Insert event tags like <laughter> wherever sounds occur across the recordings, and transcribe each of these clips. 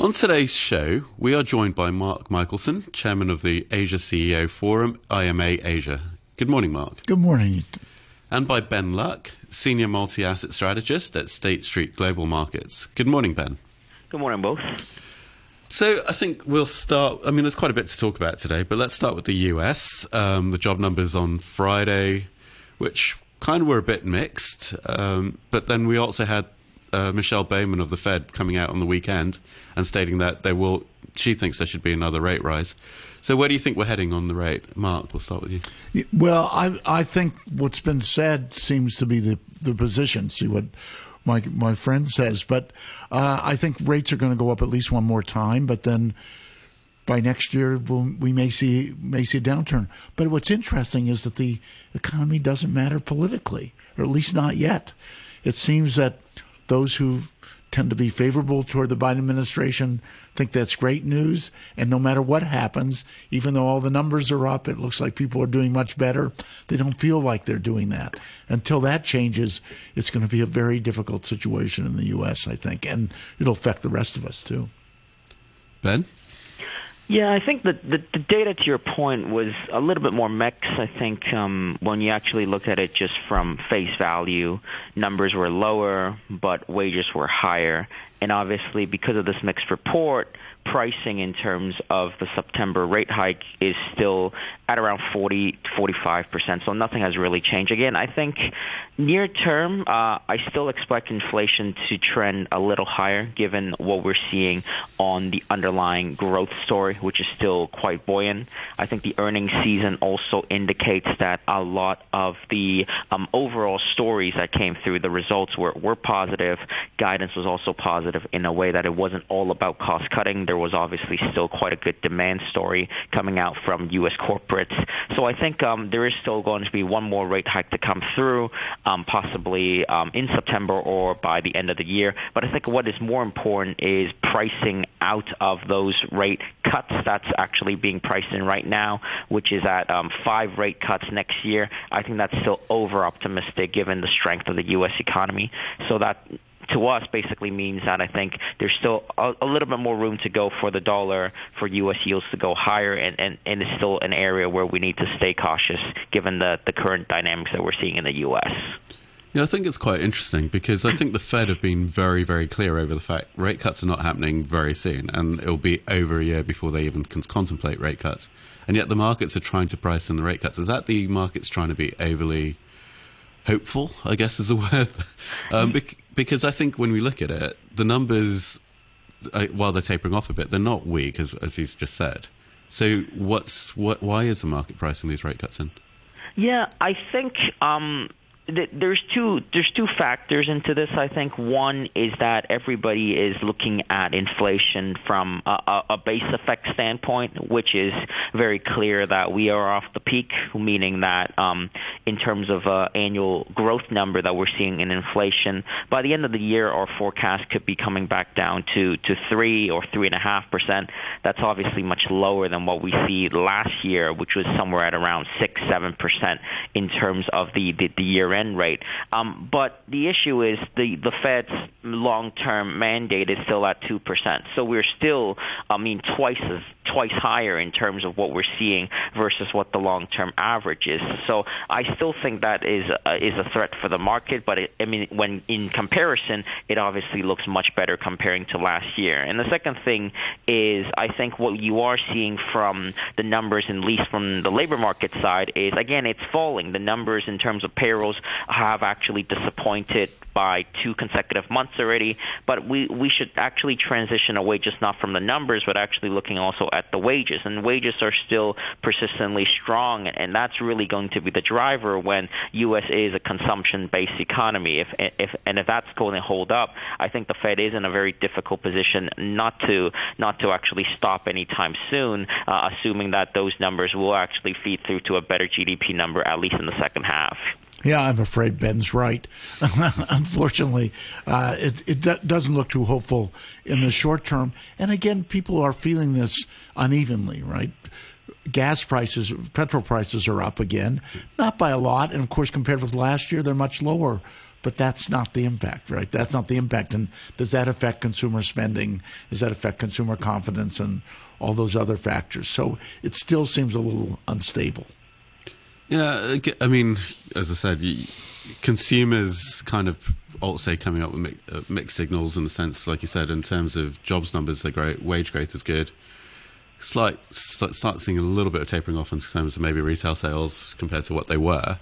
On today's show, we are joined by Mark Michelson, chairman of the Asia CEO Forum, IMA Asia. Good morning, Mark. Good morning. And by Ben Luk, senior multi asset strategist at State Street Global Markets. Good morning, Ben. Good morning, both. So I think we'll start. I mean, there's quite a bit to talk about today, but let's start with the US. Um, the job numbers on Friday, which kind of were a bit mixed, um, but then we also had uh, Michelle Bowman of the Fed coming out on the weekend and stating that there will. She thinks there should be another rate rise. So where do you think we're heading on the rate, Mark? We'll start with you. Well, I I think what's been said seems to be the the position. See what my my friend says, but uh, I think rates are going to go up at least one more time. But then by next year we'll, we may see may see a downturn. But what's interesting is that the economy doesn't matter politically, or at least not yet. It seems that those who tend to be favorable toward the Biden administration think that's great news. And no matter what happens, even though all the numbers are up, it looks like people are doing much better. They don't feel like they're doing that. Until that changes, it's going to be a very difficult situation in the U.S., I think. And it'll affect the rest of us, too. Ben? Yeah, I think that the, the data, to your point, was a little bit more mixed. I think um, when you actually look at it just from face value, numbers were lower, but wages were higher. And obviously, because of this mixed report, pricing in terms of the September rate hike is still at around 40 45 percent. So nothing has really changed. Again, I think near term, uh, I still expect inflation to trend a little higher, given what we're seeing on the underlying growth story, which is still quite buoyant. I think the earnings season also indicates that a lot of the um, overall stories that came through the results were positive. Guidance was also positive in a way that it wasn't all about cost cutting. There was obviously still quite a good demand story coming out from U.S. corporates. So I think um, there is still going to be one more rate hike to come through, um, possibly um, in September or by the end of the year. But I think what is more important is pricing out of those rate cuts. That's actually being priced in right now, which is at um, five rate cuts next year. I think that's still over optimistic given the strength of the U.S. economy. So that to us basically means that I think there's still a, a, little bit more room to go for the dollar for U.S. yields to go higher, and, and, and it's still an area where we need to stay cautious given the, the current dynamics that we're seeing in the U.S. Yeah, I think it's quite interesting because I think the Fed have been very, very clear over the fact rate cuts are not happening very soon, and it'll be over a year before they even contemplate rate cuts. And yet the markets are trying to price in the rate cuts. Is that the markets trying to be overly hopeful? I guess is the <laughs> word. Um, because I think when we look at it, the numbers, uh, while they're tapering off a bit, they're not weak, as, as he's just said. So, what's what? Why is the market pricing these rate cuts in? Yeah, I think um, there's two there's two factors into this. I think one is that everybody is looking at inflation from a, a, base effect standpoint, which is very clear that we are off the peak, meaning that um, in terms of uh, annual growth number that we're seeing in inflation, by the end of the year, our forecast could be coming back down to to three or three and a half percent. That's obviously much lower than what we see last year, which was somewhere at around six seven percent in terms of the the, the year end rate. Um, but the issue is the, the Fed's long-term mandate is still at 2%. So we're still, I mean, twice as twice higher in terms of what we're seeing versus what the long-term average is. So I still think that is a, is a threat for the market. But it, I mean, when in comparison, it obviously looks much better comparing to last year. And the second thing is, I think what you are seeing from the numbers, at least from the labor market side, is again it's falling. The numbers in terms of payrolls have actually disappointed by two consecutive months already. But we we should actually transition away just not from the numbers, but actually looking also at the wages. And wages are still persistently strong, and that's really going to be the driver when U.S. is a consumption-based economy. If if and if that's going to hold up, I think the Fed is in a very difficult position not to not to actually stop anytime soon, uh, assuming that those numbers will actually feed through to a better GDP number at least in the second half. Yeah, I'm afraid Ben's right. <laughs> Unfortunately, uh, it, it doesn't look too hopeful in the short term. And again, people are feeling this unevenly, right? gas prices, petrol prices are up again, not by a lot, and of course compared with last year, they're much lower. But that's not the impact, right? That's not the impact. And does that affect consumer spending? Does that affect consumer confidence and all those other factors? So it still seems a little unstable. Yeah, I mean, as I said, consumers kind of also coming up with uh, mixed signals in the sense, like you said, in terms of jobs numbers, they're great, wage growth is good. Slight, start seeing a little bit of tapering off in terms of maybe retail sales compared to what they were.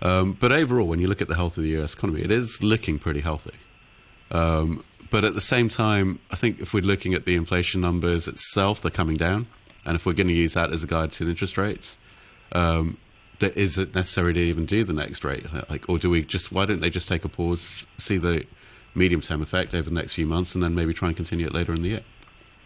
Um, but overall, when you look at the health of the US economy, it is looking pretty healthy. Um, but at the same time, I think if we're looking at the inflation numbers itself, they're coming down. And if we're going to use that as a guide to the interest rates, um, that is it necessary to even do the next rate? Like, or do we just why don't they just take a pause, see the medium term effect over the next few months, and then maybe try and continue it later in the year?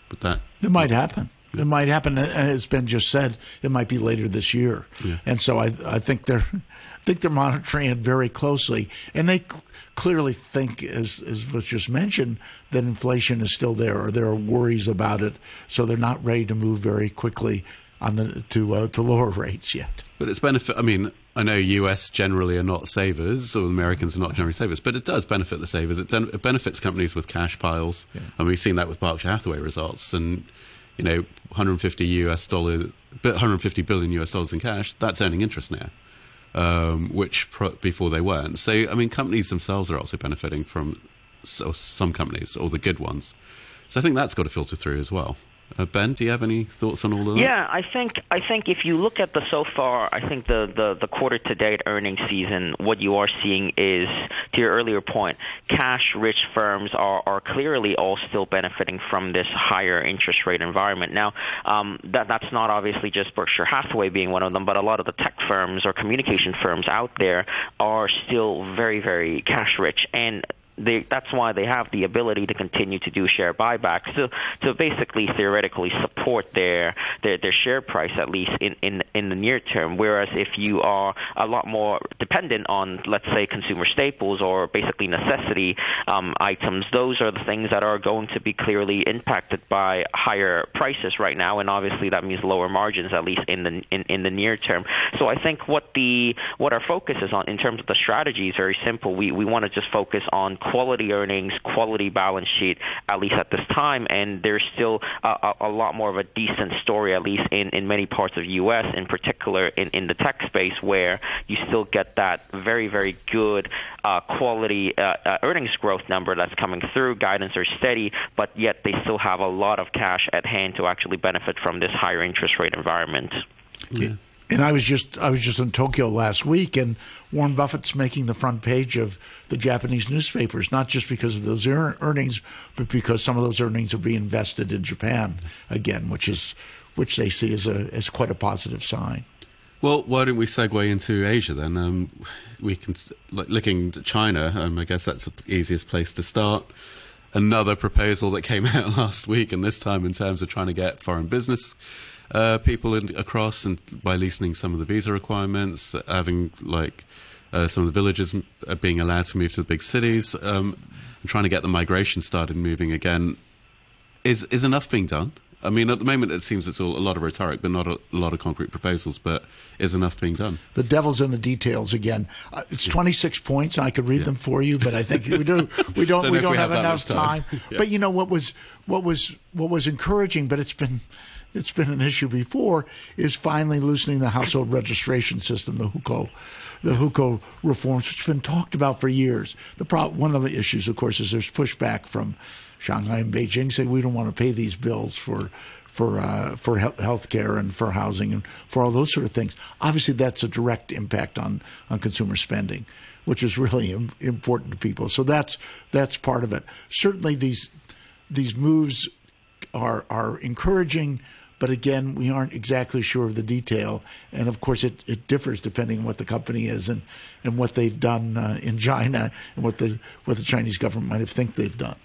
But that it might happen. It might happen, uh, as Ben just said. It might be later this year, yeah. and so I, I think they're, I think they're monitoring it very closely, and they cl- clearly think, as as was just mentioned, that inflation is still there, or there are worries about it, so they're not ready to move very quickly on the to uh, to lower rates yet. But it's benefit. I mean, I know US generally are not savers, or Americans are not generally savers, but it does benefit the savers. It, it benefits companies with cash piles, yeah. and we've seen that with Berkshire Hathaway results. And you know, 150 US dollars, 150 billion US dollars in cash. That's earning interest now. Um, which pro- before they weren't. So, I mean, companies themselves are also benefiting from so some companies, or the good ones. So, I think that's got to filter through as well. Uh, ben, do you have any thoughts on all of that? Yeah, I think I think if you look at the so far, I think the, the, the quarter to date earnings season, what you are seeing is, to your earlier point, cash rich firms are, are clearly all still benefiting from this higher interest rate environment. Now, um, that that's not obviously just Berkshire Hathaway being one of them, but a lot of the tech firms or communication firms out there are still very very cash rich, and they, that's why they have the ability to continue to do share buybacks to, to basically theoretically support their, their, their share price at least in, in, in the near term. Whereas if you are a lot more dependent on, let's say, consumer staples or basically necessity um, items, those are the things that are going to be clearly impacted by higher prices right now, and obviously that means lower margins at least in the in, in the near term. So I think what the what our focus is on in terms of the strategy is very simple. We we want to just focus on quality earnings, quality balance sheet, at least at this time. And there's still a, a lot more of a decent story, at least in, in many parts of the U.S., in particular in, in the tech space, where you still get that very, very good uh, quality uh, uh, earnings growth number that's coming through. Guidance are steady, but yet they still have a lot of cash at hand to actually benefit from this higher interest rate environment. Yeah. And I was just I was just in Tokyo last week, and Warren Buffett's making the front page of the Japanese newspapers, not just because of those earnings, but because some of those earnings are being invested in Japan again, which is which they see as a as quite a positive sign. Well, why don't we segue into Asia then? Um, we can looking at China. Um, I guess that's the easiest place to start. Another proposal that came <laughs> out last week, and this time in terms of trying to get foreign business uh, people in, across and by loosening some of the visa requirements, having like uh, some of the villages being allowed to move to the big cities, um, and trying to get the migration started moving again. Is is enough being done? I mean, at the moment, it seems it's all, a lot of rhetoric, but not a, a, lot of concrete proposals. But is enough being done? The devil's in the details again. Uh, it's 26 points, and I could read yeah. them for you, but I think we don't <laughs> we don't don't we don't we have, have enough time. time. <laughs> yeah. But you know what was what was what was encouraging, but it's been it's been an issue before, is finally loosening the household registration system, the hukou, the hukou reforms, which have been talked about for years. The pro- one of the issues, of course, is there's pushback from Shanghai and Beijing saying we don't want to pay these bills for for uh, for health care and for housing and for all those sort of things. Obviously, that's a direct impact on on consumer spending, which is really Im- important to people. So that's that's part of it. Certainly, these these moves are are encouraging. But again, we aren't exactly sure of the detail. And of course, it, it differs depending on what the company is and, and what they've done uh, in China and what the, what the Chinese government might have think they've done.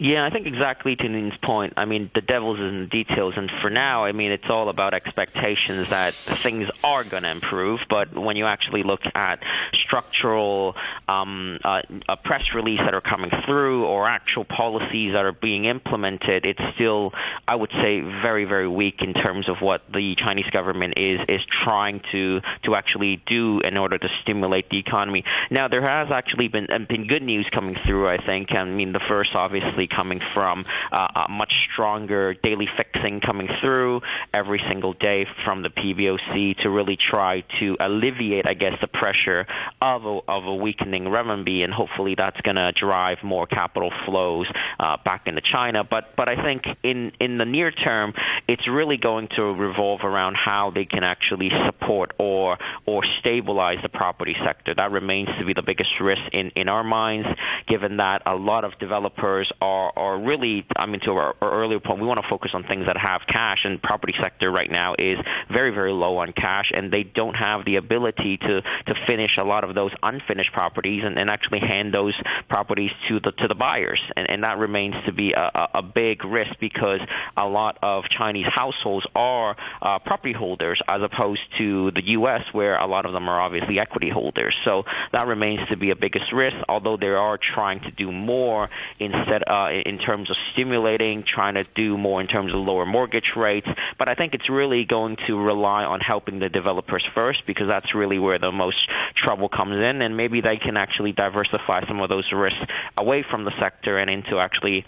Yeah, I think exactly to Neen's point. I mean, the devil's in the details, and for now, I mean, it's all about expectations that things are going to improve. But when you actually look at structural um, uh, a press release that are coming through or actual policies that are being implemented, it's still, I would say, very, very weak in terms of what the Chinese government is is trying to to actually do in order to stimulate the economy. Now, there has actually been been good news coming through. I think. I mean, the first, obviously coming from uh, a much stronger daily fixing coming through every single day from the PBOC to really try to alleviate, I guess, the pressure of a, of a weakening renminbi, and hopefully that's going to drive more capital flows uh, back into China. But but I think in in the near term, it's really going to revolve around how they can actually support or or stabilize the property sector. That remains to be the biggest risk in in our minds, given that a lot of developers are are, are really, I mean, to our, our earlier point, we want to focus on things that have cash, and property sector right now is very, very low on cash, and they don't have the ability to, to finish a lot of those unfinished properties and, and actually hand those properties to the to the buyers, and, and that remains to be a, a big risk because a lot of Chinese households are uh, property holders as opposed to the U.S., where a lot of them are obviously equity holders. So that remains to be a biggest risk, although they are trying to do more instead uh, in terms of stimulating, trying to do more in terms of lower mortgage rates. But I think it's really going to rely on helping the developers first because that's really where the most trouble comes in. And maybe they can actually diversify some of those risks away from the sector and into actually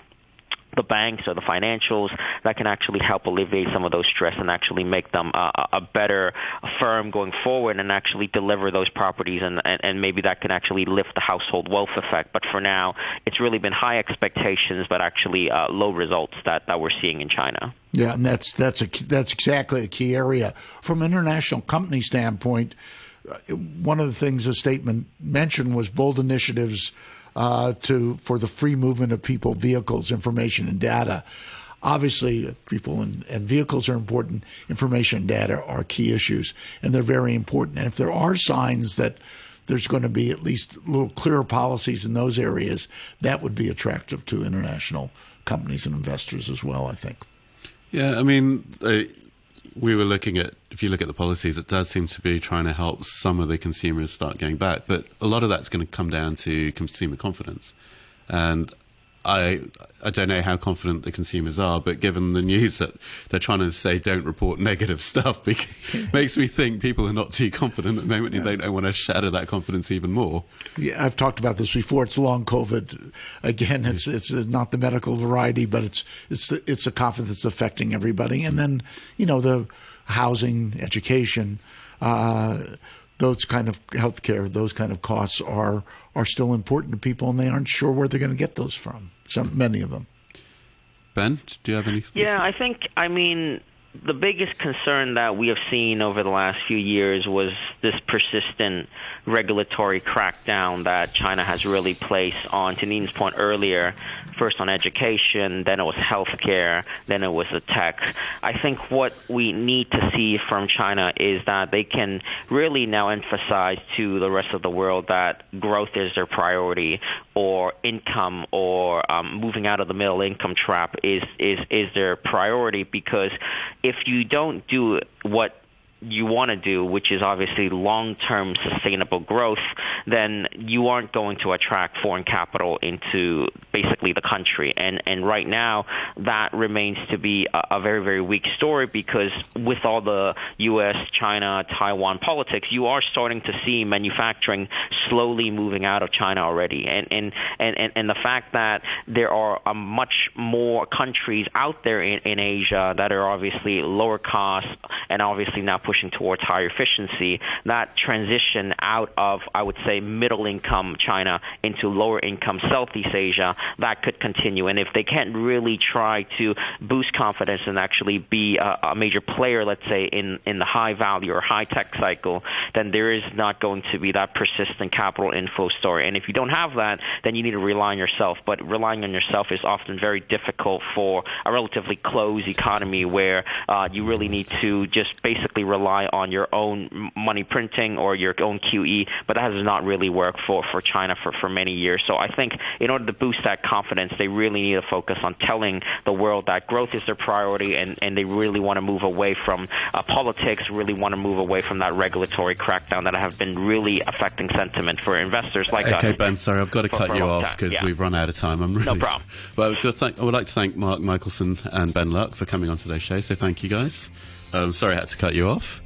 the banks or the financials that can actually help alleviate some of those stress and actually make them a, a better firm going forward and actually deliver those properties and, and, and maybe that can actually lift the household wealth effect. But for now, it's really been high expectations but actually uh, low results that, that we're seeing in China. Yeah, and that's that's a that's exactly a key area from an international company standpoint. Uh, one of the things the statement mentioned was bold initiatives uh, to for the free movement of people, vehicles, information, and data. Obviously, people and, and vehicles are important. Information and data are key issues, and they're very important. And if there are signs that there's going to be at least a little clearer policies in those areas, that would be attractive to international companies and investors as well. I think. Yeah, I mean, we were looking at if you look at the policies, it does seem to be trying to help some of the consumers start going back, but a lot of that's going to come down to consumer confidence. And I I don't know how confident the consumers are, but given the news that they're trying to say don't report negative stuff, <laughs> makes me think people are not too confident at the moment, and they don't want to shatter that confidence even more. Yeah, I've talked about this before. It's long COVID. Again, it's it's not the medical variety, but it's it's it's the confidence affecting everybody, and then you know the housing, education. Uh, those kind of healthcare, those kind of costs are are still important to people, and they aren't sure where they're going to get those from. Some many of them. Ben, do you have any? Yeah, I think. I mean, the biggest concern that we have seen over the last few years was this persistent regulatory crackdown that China has really placed on, to Neen's point earlier, first on education, then it was healthcare, then it was the tech. I think what we need to see from China is that they can really now emphasize to the rest of the world that growth is their priority, or income, or um, moving out of the middle income trap is is is their priority. Because if you don't do what you want to do, which is obviously long-term sustainable growth, then you aren't going to attract foreign capital into basically the country. And and right now, that remains to be a, a very very weak story because with all the U.S., China, Taiwan politics, you are starting to see manufacturing slowly moving out of China already. And and and and, the fact that there are a much more countries out there in, in Asia that are obviously lower cost and obviously now pushing towards higher efficiency, that transition out of, I would say, middle income China into lower income Southeast Asia, that could continue. And if they can't really try to boost confidence and actually be a, a major player, let's say, in, in the high value or high tech cycle, then there is not going to be that persistent capital inflow story. And if you don't have that, then you need to rely on yourself. But relying on yourself is often very difficult for a relatively closed economy where uh, you really need to just basically rely rely on your own money printing or your own QE, but that has not really worked for, for China for, for many years. So I think in order to boost that confidence, they really need to focus on telling the world that growth is their priority and, and they really want to move away from uh, politics, really want to move away from that regulatory crackdown that have been really affecting sentiment for investors like okay, us. Okay, Ben, sorry, I've got to for, cut for you off because yeah. we've run out of time. I'm really no problem. Well, thank, I would like to thank Mark Michelson and Ben Luk for coming on today's show, so thank you guys. Um, sorry I had to cut you off.